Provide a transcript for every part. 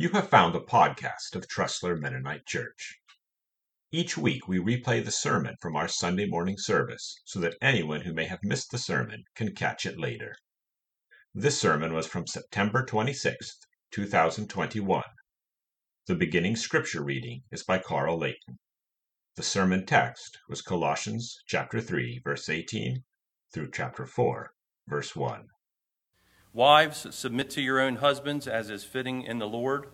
You have found a podcast of Tressler Mennonite Church. Each week we replay the sermon from our Sunday morning service so that anyone who may have missed the sermon can catch it later. This sermon was from September 26th, 2021. The beginning scripture reading is by Carl Layton. The sermon text was Colossians chapter 3 verse 18 through chapter 4 verse 1. Wives, submit to your own husbands as is fitting in the Lord.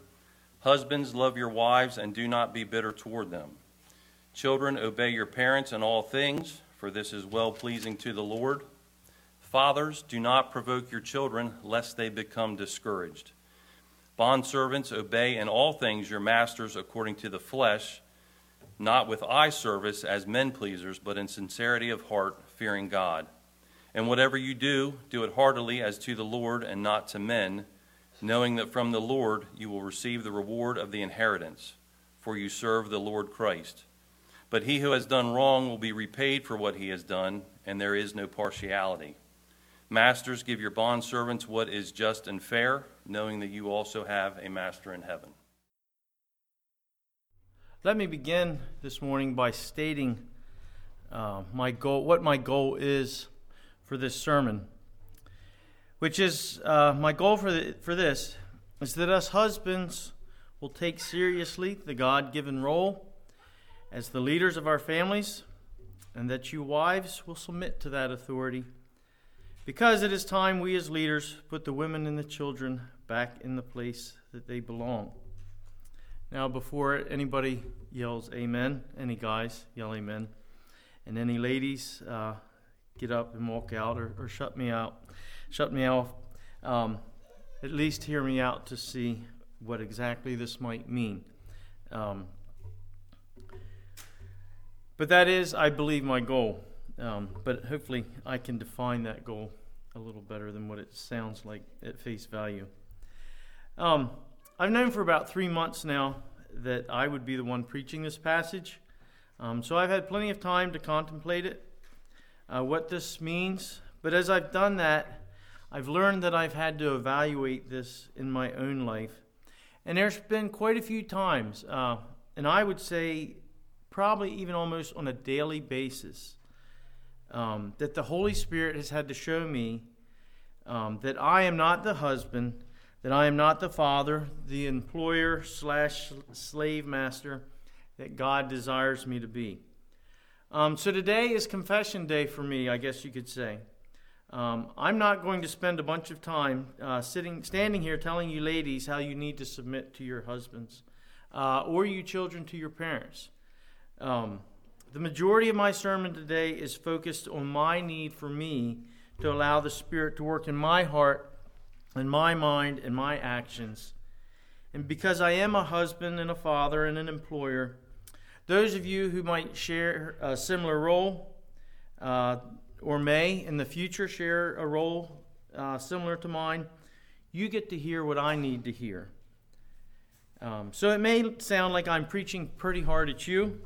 Husbands, love your wives and do not be bitter toward them. Children, obey your parents in all things, for this is well pleasing to the Lord. Fathers, do not provoke your children, lest they become discouraged. Bondservants, obey in all things your masters according to the flesh, not with eye service as men pleasers, but in sincerity of heart, fearing God. And whatever you do, do it heartily as to the Lord and not to men, knowing that from the Lord you will receive the reward of the inheritance, for you serve the Lord Christ. But he who has done wrong will be repaid for what he has done, and there is no partiality. Masters, give your bondservants what is just and fair, knowing that you also have a master in heaven. Let me begin this morning by stating uh, my goal, what my goal is for this sermon, which is uh, my goal for, the, for this is that us husbands will take seriously the God given role as the leaders of our families, and that you wives will submit to that authority. Because it is time we as leaders put the women and the children back in the place that they belong. Now, before anybody yells amen, any guys yell amen, and any ladies uh, get up and walk out or, or shut me out, shut me off. Um, at least hear me out to see what exactly this might mean. Um, but that is, I believe, my goal. Um, but hopefully, I can define that goal a little better than what it sounds like at face value. Um, I've known for about three months now that I would be the one preaching this passage. Um, so I've had plenty of time to contemplate it uh, what this means. But as I've done that, I've learned that I've had to evaluate this in my own life. And there's been quite a few times, uh, and I would say probably even almost on a daily basis, um, that the Holy Spirit has had to show me um, that I am not the husband, that I am not the father, the employer slash slave master that God desires me to be. Um, so today is confession day for me, I guess you could say. Um, I'm not going to spend a bunch of time uh, sitting, standing here telling you ladies how you need to submit to your husbands, uh, or you children to your parents. Um, the majority of my sermon today is focused on my need for me to allow the Spirit to work in my heart, in my mind, and my actions. And because I am a husband and a father and an employer, those of you who might share a similar role uh, or may in the future share a role uh, similar to mine, you get to hear what I need to hear. Um, so it may sound like I'm preaching pretty hard at you,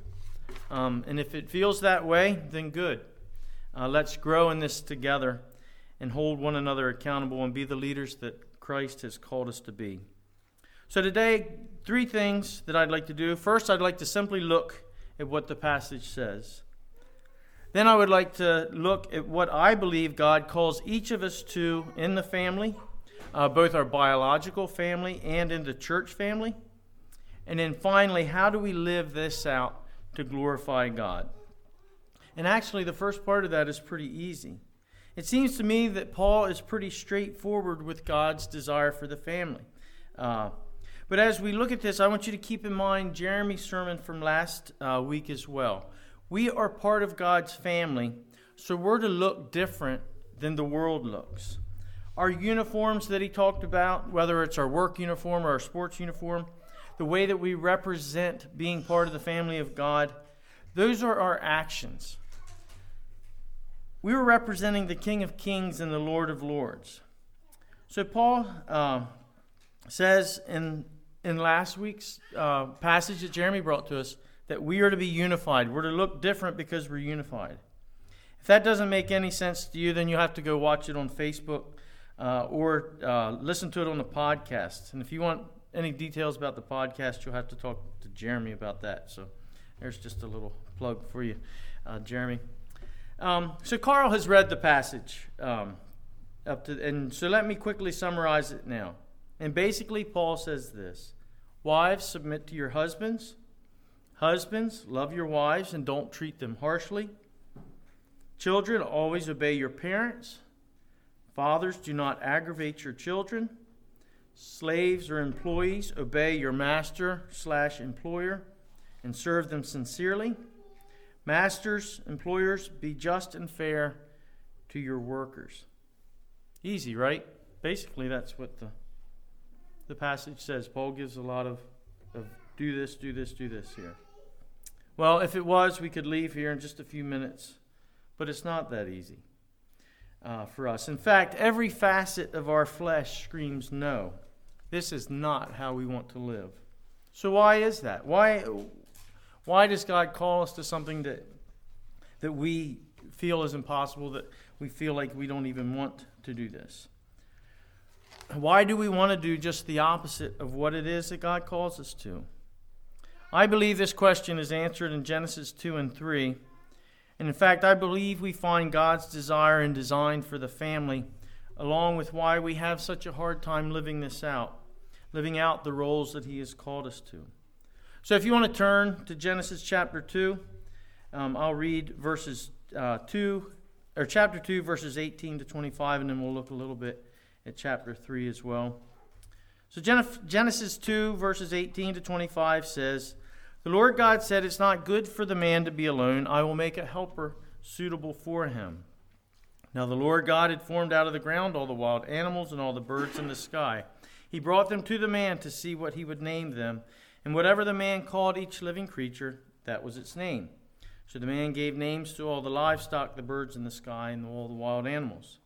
um, and if it feels that way, then good. Uh, let's grow in this together and hold one another accountable and be the leaders that Christ has called us to be. So, today, three things that I'd like to do. First, I'd like to simply look at what the passage says. Then, I would like to look at what I believe God calls each of us to in the family, uh, both our biological family and in the church family. And then finally, how do we live this out to glorify God? And actually, the first part of that is pretty easy. It seems to me that Paul is pretty straightforward with God's desire for the family. Uh, but as we look at this, I want you to keep in mind Jeremy's sermon from last uh, week as well. We are part of God's family, so we're to look different than the world looks. Our uniforms that he talked about, whether it's our work uniform or our sports uniform, the way that we represent being part of the family of God, those are our actions. We were representing the King of Kings and the Lord of Lords. So Paul uh, says in in last week's uh, passage that Jeremy brought to us that we are to be unified. We're to look different because we're unified. If that doesn't make any sense to you, then you have to go watch it on Facebook uh, or uh, listen to it on the podcast. And if you want any details about the podcast, you'll have to talk to Jeremy about that. So there's just a little plug for you, uh, Jeremy. Um, so Carl has read the passage um, up to, and so let me quickly summarize it now. And basically, Paul says this: Wives, submit to your husbands. Husbands, love your wives and don't treat them harshly. Children, always obey your parents. Fathers, do not aggravate your children. Slaves or employees, obey your master slash employer and serve them sincerely. Masters, employers, be just and fair to your workers. Easy, right? Basically, that's what the, the passage says. Paul gives a lot of, of do this, do this, do this here. Well, if it was, we could leave here in just a few minutes, but it's not that easy uh, for us. In fact, every facet of our flesh screams no. This is not how we want to live. So, why is that? Why, why does God call us to something that, that we feel is impossible, that we feel like we don't even want to do this? Why do we want to do just the opposite of what it is that God calls us to? I believe this question is answered in Genesis 2 and 3. And in fact, I believe we find God's desire and design for the family, along with why we have such a hard time living this out, living out the roles that He has called us to. So if you want to turn to Genesis chapter 2, um, I'll read verses uh, 2, or chapter 2, verses 18 to 25, and then we'll look a little bit at chapter 3 as well. So Genesis 2, verses 18 to 25 says, The Lord God said, It's not good for the man to be alone. I will make a helper suitable for him. Now the Lord God had formed out of the ground all the wild animals and all the birds in the sky. He brought them to the man to see what he would name them. And whatever the man called each living creature, that was its name. So the man gave names to all the livestock, the birds in the sky, and all the wild animals.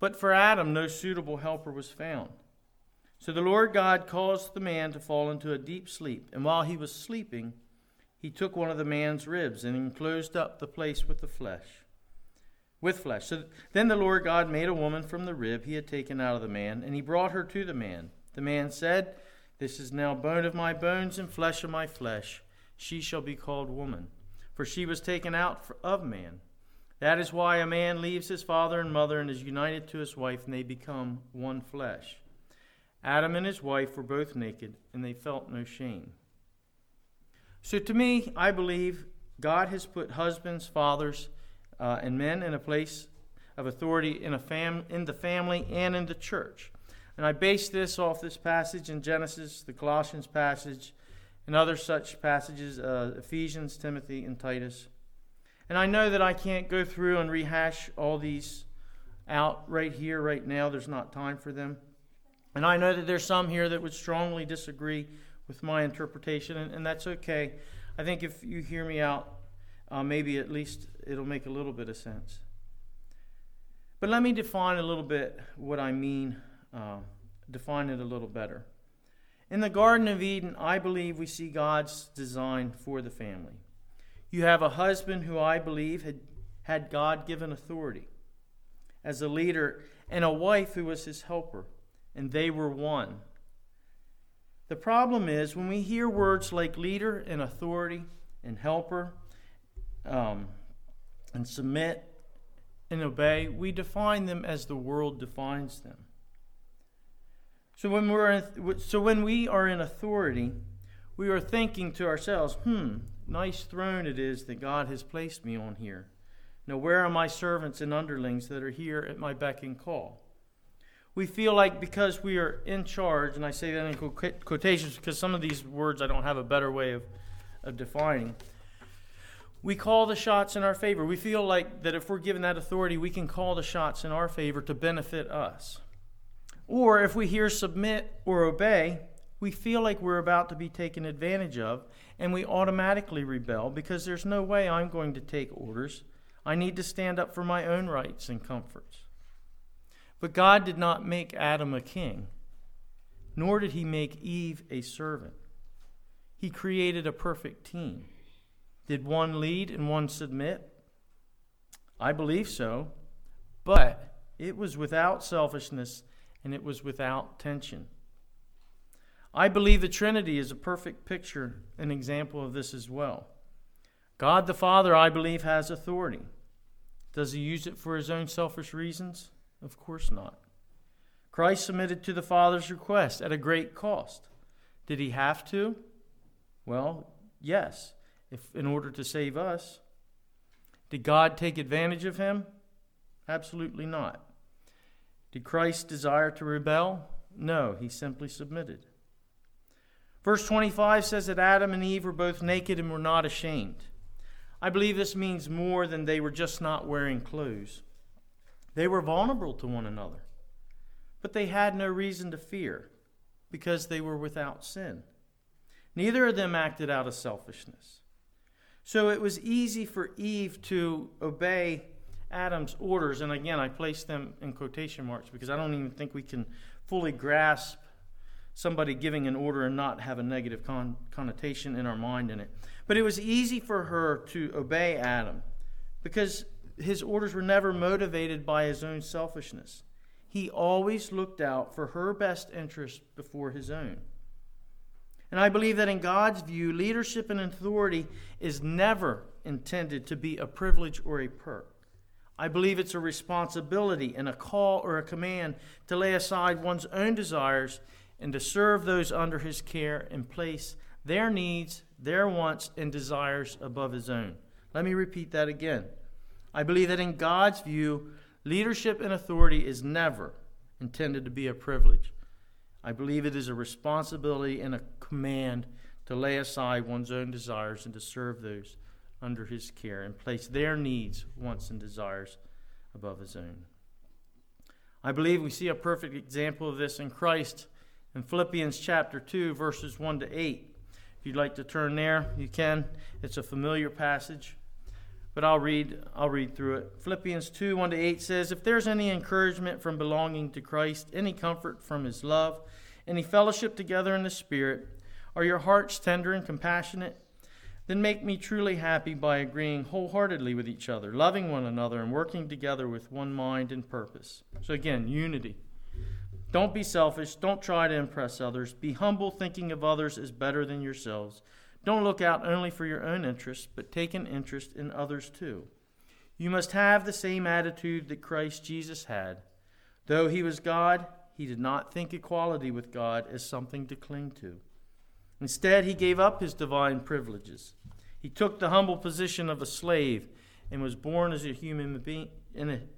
But for Adam, no suitable helper was found. So the Lord God caused the man to fall into a deep sleep, and while he was sleeping, he took one of the man's ribs and enclosed up the place with the flesh. With flesh. So then the Lord God made a woman from the rib he had taken out of the man, and he brought her to the man. The man said, This is now bone of my bones and flesh of my flesh. She shall be called woman, for she was taken out of man. That is why a man leaves his father and mother and is united to his wife, and they become one flesh. Adam and his wife were both naked, and they felt no shame. So, to me, I believe God has put husbands, fathers, uh, and men in a place of authority in, a fam- in the family and in the church. And I base this off this passage in Genesis, the Colossians passage, and other such passages, uh, Ephesians, Timothy, and Titus. And I know that I can't go through and rehash all these out right here, right now. There's not time for them. And I know that there's some here that would strongly disagree with my interpretation, and, and that's okay. I think if you hear me out, uh, maybe at least it'll make a little bit of sense. But let me define a little bit what I mean, uh, define it a little better. In the Garden of Eden, I believe we see God's design for the family. You have a husband who I believe had, had God given authority as a leader, and a wife who was his helper and they were one. The problem is when we hear words like leader and authority and helper um, and submit and obey, we define them as the world defines them. So when we're in, so when we are in authority, we are thinking to ourselves, "Hmm, nice throne it is that God has placed me on here. Now where are my servants and underlings that are here at my beck and call?" we feel like because we are in charge, and I say that in quotations because some of these words I don't have a better way of, of defining. We call the shots in our favor. We feel like that if we're given that authority, we can call the shots in our favor to benefit us. Or if we hear submit or obey, we feel like we're about to be taken advantage of, and we automatically rebel because there's no way I'm going to take orders. I need to stand up for my own rights and comforts. But God did not make Adam a king, nor did he make Eve a servant. He created a perfect team. Did one lead and one submit? I believe so, but it was without selfishness and it was without tension. I believe the Trinity is a perfect picture, an example of this as well. God the Father, I believe, has authority. Does he use it for his own selfish reasons? Of course not. Christ submitted to the Father's request at a great cost. Did he have to? Well, yes, if in order to save us. Did God take advantage of him? Absolutely not. Did Christ desire to rebel? No, he simply submitted. Verse 25 says that Adam and Eve were both naked and were not ashamed. I believe this means more than they were just not wearing clothes. They were vulnerable to one another, but they had no reason to fear because they were without sin. Neither of them acted out of selfishness. So it was easy for Eve to obey Adam's orders. And again, I place them in quotation marks because I don't even think we can fully grasp somebody giving an order and not have a negative con- connotation in our mind in it. But it was easy for her to obey Adam because his orders were never motivated by his own selfishness. He always looked out for her best interest before his own. And I believe that in God's view, leadership and authority is never intended to be a privilege or a perk. I believe it's a responsibility and a call or a command to lay aside one's own desires and to serve those under his care and place their needs, their wants, and desires above his own. Let me repeat that again. I believe that in God's view, leadership and authority is never intended to be a privilege. I believe it is a responsibility and a command to lay aside one's own desires and to serve those under his care and place their needs, wants, and desires above his own. I believe we see a perfect example of this in Christ in Philippians chapter 2, verses 1 to 8. If you'd like to turn there, you can. It's a familiar passage, but I'll read, I'll read through it. Philippians 2, 1 to 8 says, If there's any encouragement from belonging to Christ, any comfort from his love, any fellowship together in the Spirit, are your hearts tender and compassionate? Then make me truly happy by agreeing wholeheartedly with each other, loving one another, and working together with one mind and purpose. So, again, unity. Don't be selfish. Don't try to impress others. Be humble, thinking of others as better than yourselves. Don't look out only for your own interests, but take an interest in others too. You must have the same attitude that Christ Jesus had. Though he was God, he did not think equality with God as something to cling to. Instead, he gave up his divine privileges. He took the humble position of a slave and was born as a human being,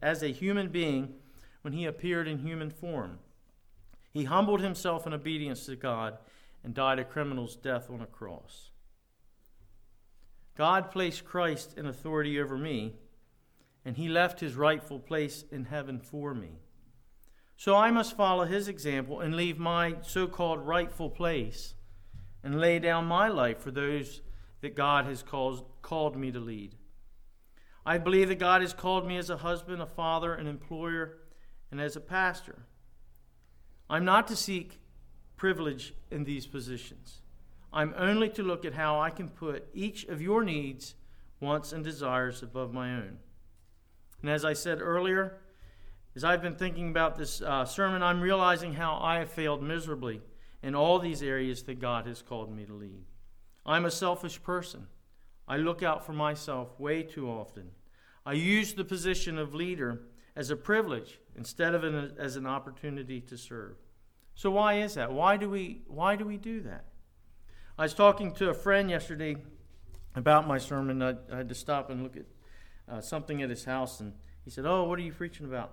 as a human being when he appeared in human form. He humbled himself in obedience to God and died a criminal's death on a cross. God placed Christ in authority over me, and he left his rightful place in heaven for me. So I must follow his example and leave my so called rightful place and lay down my life for those that God has called, called me to lead. I believe that God has called me as a husband, a father, an employer, and as a pastor. I'm not to seek privilege in these positions. I'm only to look at how I can put each of your needs, wants, and desires above my own. And as I said earlier, as I've been thinking about this uh, sermon, I'm realizing how I have failed miserably in all these areas that God has called me to lead. I'm a selfish person. I look out for myself way too often. I use the position of leader as a privilege instead of an, as an opportunity to serve. So why is that? Why do we why do we do that? I was talking to a friend yesterday about my sermon. I, I had to stop and look at uh, something at his house, and he said, "Oh, what are you preaching about?"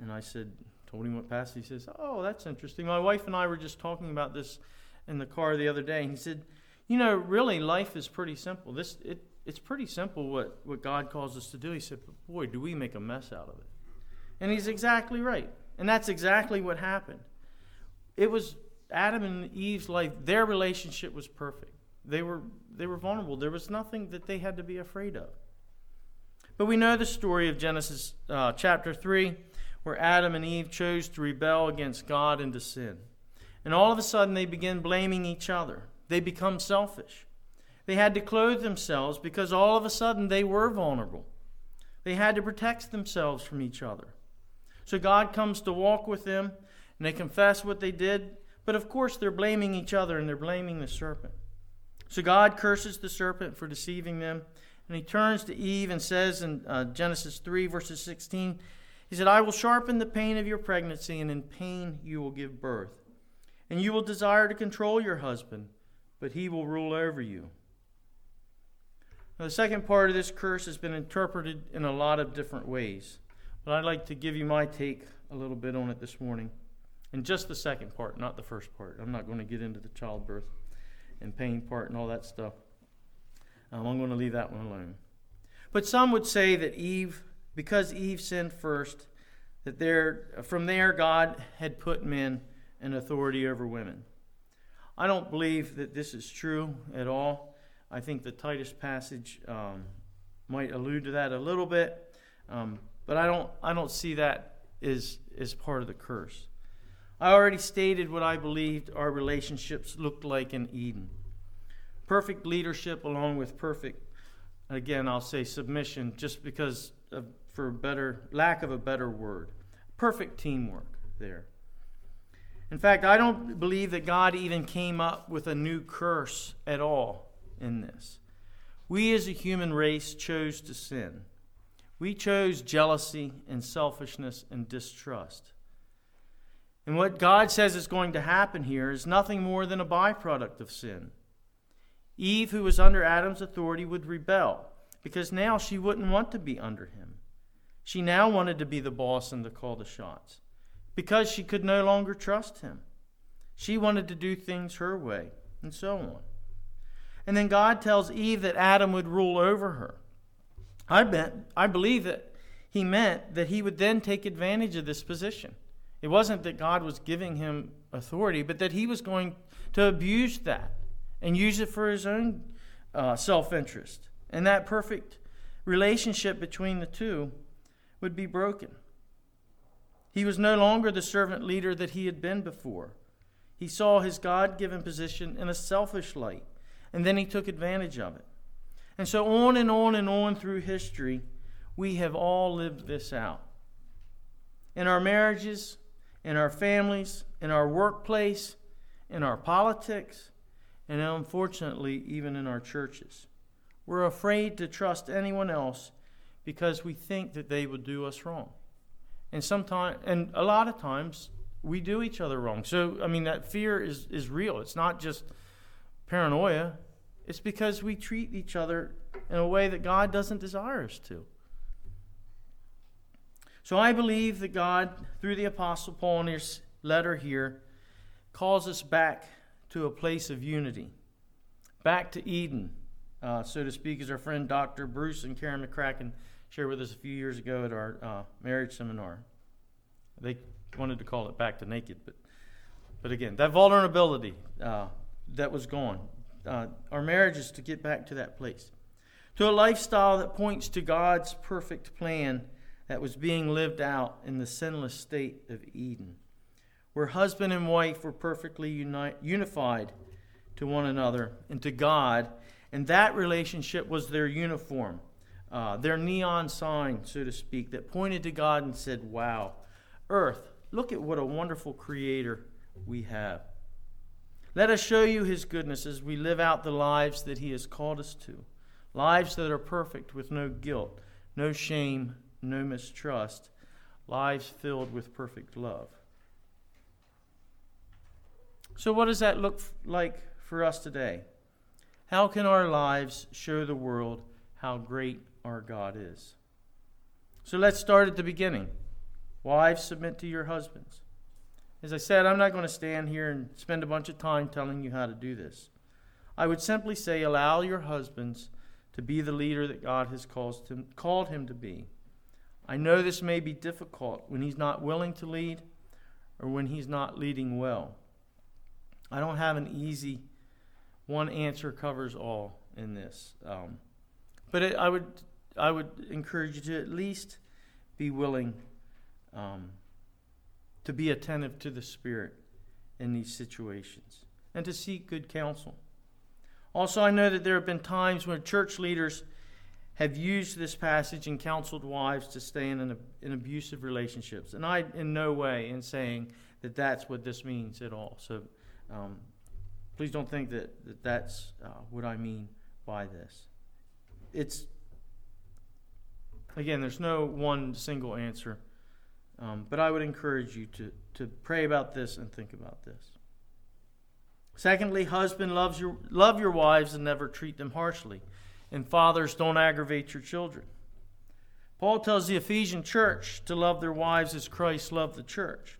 And I said, told him what passage. He says, "Oh, that's interesting." My wife and I were just talking about this in the car the other day, and he said, "You know, really, life is pretty simple. This it." It's pretty simple what, what God calls us to do. He said, but boy, do we make a mess out of it. And he's exactly right. And that's exactly what happened. It was Adam and Eve's life, their relationship was perfect. They were, they were vulnerable. There was nothing that they had to be afraid of. But we know the story of Genesis uh, chapter 3, where Adam and Eve chose to rebel against God and to sin. And all of a sudden, they begin blaming each other. They become selfish. They had to clothe themselves because all of a sudden they were vulnerable. They had to protect themselves from each other. So God comes to walk with them, and they confess what they did, But of course, they're blaming each other and they're blaming the serpent. So God curses the serpent for deceiving them. And he turns to Eve and says in uh, Genesis 3, verses 16, He said, I will sharpen the pain of your pregnancy, and in pain you will give birth. And you will desire to control your husband, but he will rule over you. Now, the second part of this curse has been interpreted in a lot of different ways. But I'd like to give you my take a little bit on it this morning. And just the second part, not the first part. I'm not going to get into the childbirth and pain part and all that stuff. Um, I'm going to leave that one alone. But some would say that Eve, because Eve sinned first, that there, from there God had put men in authority over women. I don't believe that this is true at all. I think the Titus passage um, might allude to that a little bit, um, but I don't. I don't see that as as part of the curse. I already stated what I believed our relationships looked like in Eden. Perfect leadership along with perfect, again, I'll say submission just because of, for better, lack of a better word. Perfect teamwork there. In fact, I don't believe that God even came up with a new curse at all in this. We as a human race chose to sin. We chose jealousy and selfishness and distrust. And what God says is going to happen here is nothing more than a byproduct of sin. Eve, who was under Adam's authority, would rebel because now she wouldn't want to be under him. She now wanted to be the boss and to call the shots because she could no longer trust him. She wanted to do things her way, and so on. And then God tells Eve that Adam would rule over her. I bet I believe that he meant that he would then take advantage of this position. It wasn't that God was giving him authority, but that he was going to abuse that and use it for his own uh, self interest. And that perfect relationship between the two would be broken. He was no longer the servant leader that he had been before. He saw his God given position in a selfish light, and then he took advantage of it. And so, on and on and on through history, we have all lived this out. In our marriages, in our families, in our workplace, in our politics, and unfortunately, even in our churches. We're afraid to trust anyone else because we think that they would do us wrong. And sometimes, and a lot of times, we do each other wrong. So, I mean, that fear is, is real. It's not just paranoia, it's because we treat each other in a way that God doesn't desire us to. So, I believe that God, through the Apostle Paul in his letter here, calls us back to a place of unity, back to Eden, uh, so to speak, as our friend Dr. Bruce and Karen McCracken shared with us a few years ago at our uh, marriage seminar. They wanted to call it back to naked, but but again, that vulnerability uh, that was gone. Uh, our marriage is to get back to that place, to a lifestyle that points to God's perfect plan that was being lived out in the sinless state of Eden where husband and wife were perfectly uni- unified to one another and to God, and that relationship was their uniform, uh, their neon sign, so to speak, that pointed to God and said, Wow, earth, look at what a wonderful creator we have. Let us show you his goodness as we live out the lives that he has called us to lives that are perfect with no guilt, no shame, no mistrust, lives filled with perfect love. So, what does that look like for us today? How can our lives show the world how great our God is? So, let's start at the beginning. Wives, submit to your husbands. As I said, I'm not going to stand here and spend a bunch of time telling you how to do this. I would simply say, allow your husbands to be the leader that God has called him, called him to be. I know this may be difficult when he's not willing to lead or when he's not leading well. I don't have an easy one answer covers all in this. Um, but it, I would I would encourage you to at least be willing um, to be attentive to the Spirit in these situations and to seek good counsel. Also, I know that there have been times when church leaders have used this passage and counseled wives to stay in, an, in abusive relationships. And I, in no way, in saying that that's what this means at all. So Um, please don't think that, that that's uh, what I mean by this. It's, again, there's no one single answer, um, but I would encourage you to, to pray about this and think about this. Secondly, husband loves your, love your wives and never treat them harshly. And fathers, don't aggravate your children. Paul tells the Ephesian church to love their wives as Christ loved the church.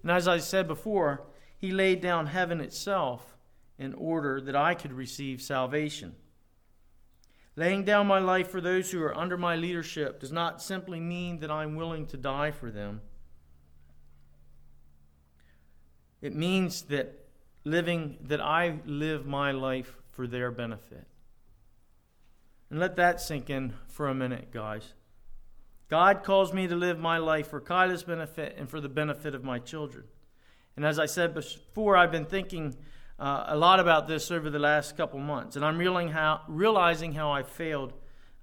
And as I said before, he laid down heaven itself in order that I could receive salvation. Laying down my life for those who are under my leadership does not simply mean that I'm willing to die for them. It means that living that I live my life for their benefit. And let that sink in for a minute, guys. God calls me to live my life for Kyla's benefit and for the benefit of my children. And as I said before, I've been thinking uh, a lot about this over the last couple months, and I'm realizing how, realizing how I failed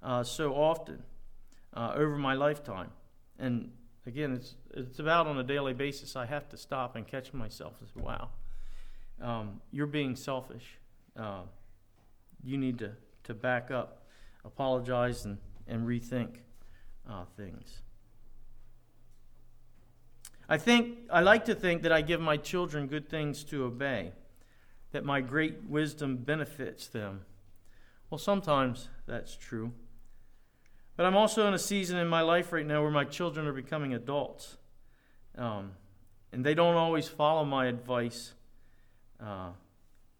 uh, so often uh, over my lifetime. And again, it's, it's about on a daily basis. I have to stop and catch myself and say, wow, um, you're being selfish. Uh, you need to, to back up, apologize, and, and rethink uh, things. I think I like to think that I give my children good things to obey, that my great wisdom benefits them. Well, sometimes that's true. But I'm also in a season in my life right now where my children are becoming adults. Um, and they don't always follow my advice. Uh,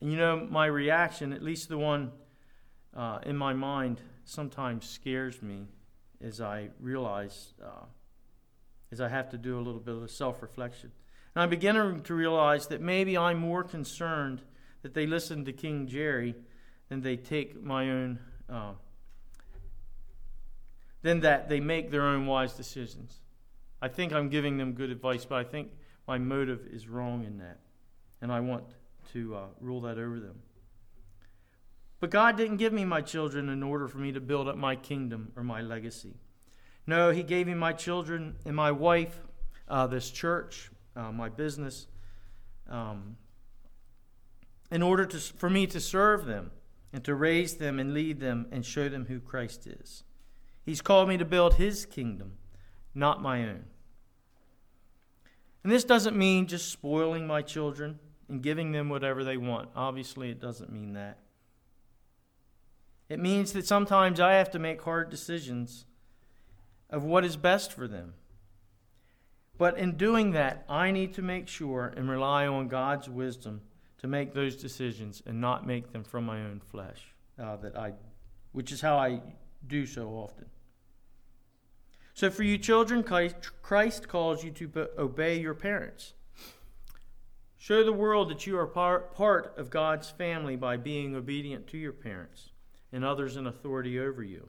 and you know, my reaction, at least the one uh, in my mind, sometimes scares me as I realize, uh, as I have to do a little bit of self reflection. And I'm beginning to realize that maybe I'm more concerned that they listen to King Jerry than they take my own, uh, than that they make their own wise decisions. I think I'm giving them good advice, but I think my motive is wrong in that. And I want to uh, rule that over them. But God didn't give me my children in order for me to build up my kingdom or my legacy. No, He gave me my children and my wife, uh, this church, uh, my business, um, in order to, for me to serve them and to raise them and lead them and show them who Christ is. He's called me to build His kingdom, not my own. And this doesn't mean just spoiling my children and giving them whatever they want. Obviously, it doesn't mean that. It means that sometimes I have to make hard decisions of what is best for them. But in doing that, I need to make sure and rely on God's wisdom to make those decisions and not make them from my own flesh. Uh, that I, which is how I do so often. So, for you children, Christ calls you to obey your parents. Show the world that you are part, part of God's family by being obedient to your parents and others in authority over you.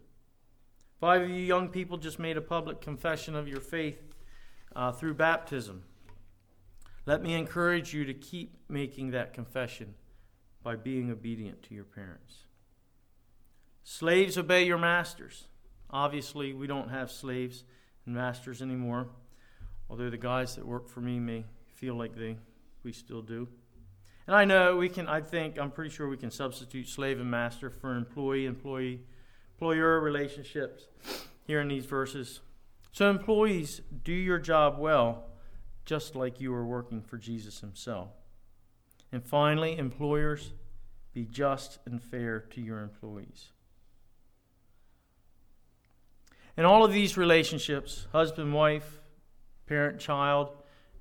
Five of you young people just made a public confession of your faith uh, through baptism. Let me encourage you to keep making that confession by being obedient to your parents. Slaves, obey your masters. Obviously, we don't have slaves and masters anymore, although the guys that work for me may feel like they we still do. And I know we can, I think, I'm pretty sure we can substitute slave and master for employee employee employer relationships here in these verses. So, employees, do your job well, just like you are working for Jesus Himself. And finally, employers, be just and fair to your employees. In all of these relationships, husband, wife, parent, child,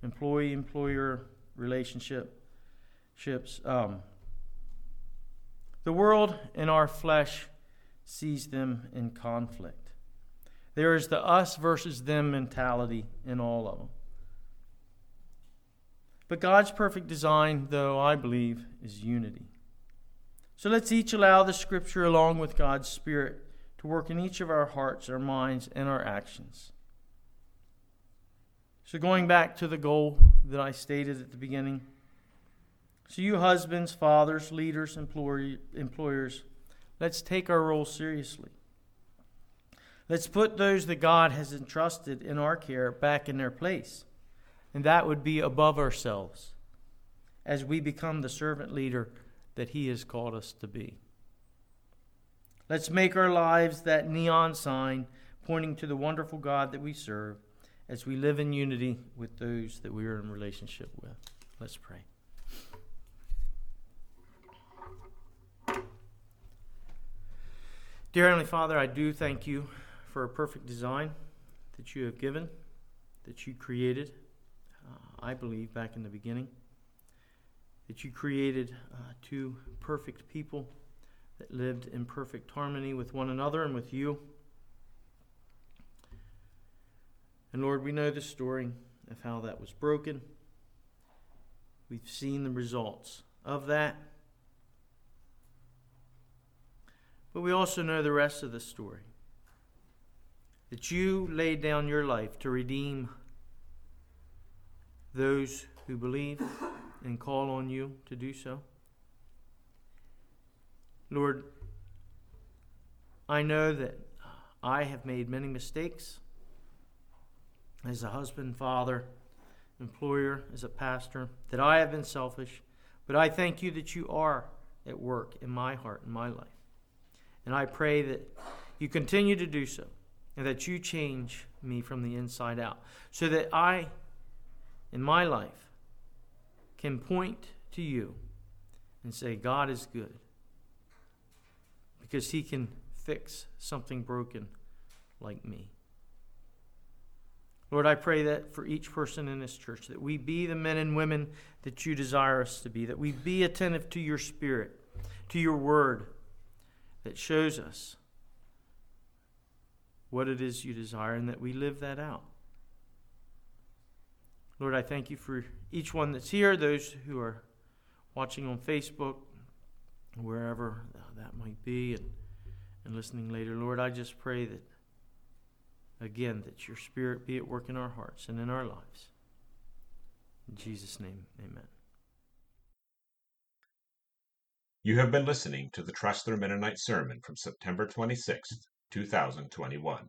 employee, employer, relationship ships. Um, the world and our flesh sees them in conflict. There is the us versus them mentality in all of them. But God's perfect design, though, I believe, is unity. So let's each allow the Scripture, along with God's Spirit, to work in each of our hearts, our minds, and our actions. So, going back to the goal that I stated at the beginning. So, you husbands, fathers, leaders, employers, let's take our role seriously. Let's put those that God has entrusted in our care back in their place. And that would be above ourselves. as we become the servant leader that He has called us to be. Let's make our lives that neon sign pointing to the wonderful God that we serve as we live in unity with those that we are in relationship with. Let's pray. Dear Heavenly Father, I do thank you for a perfect design that you have given, that you created, uh, I believe, back in the beginning. That you created uh, two perfect people that lived in perfect harmony with one another and with you. And Lord, we know the story of how that was broken. We've seen the results of that. But we also know the rest of the story that you laid down your life to redeem those who believe and call on you to do so. Lord, I know that I have made many mistakes as a husband, father, employer, as a pastor, that I have been selfish, but I thank you that you are at work in my heart and my life. And I pray that you continue to do so and that you change me from the inside out so that I, in my life, can point to you and say, God is good because he can fix something broken like me. Lord, I pray that for each person in this church, that we be the men and women that you desire us to be, that we be attentive to your spirit, to your word that shows us what it is you desire, and that we live that out. Lord, I thank you for each one that's here, those who are watching on Facebook, wherever that might be, and, and listening later. Lord, I just pray that again, that your Spirit be at work in our hearts and in our lives. In Jesus' name, amen. You have been listening to the Tressler Mennonite sermon from September 26, 2021.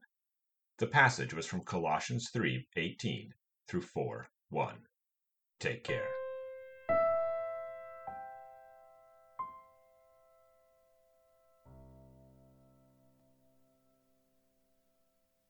The passage was from Colossians 3 18 through 4 1. Take care.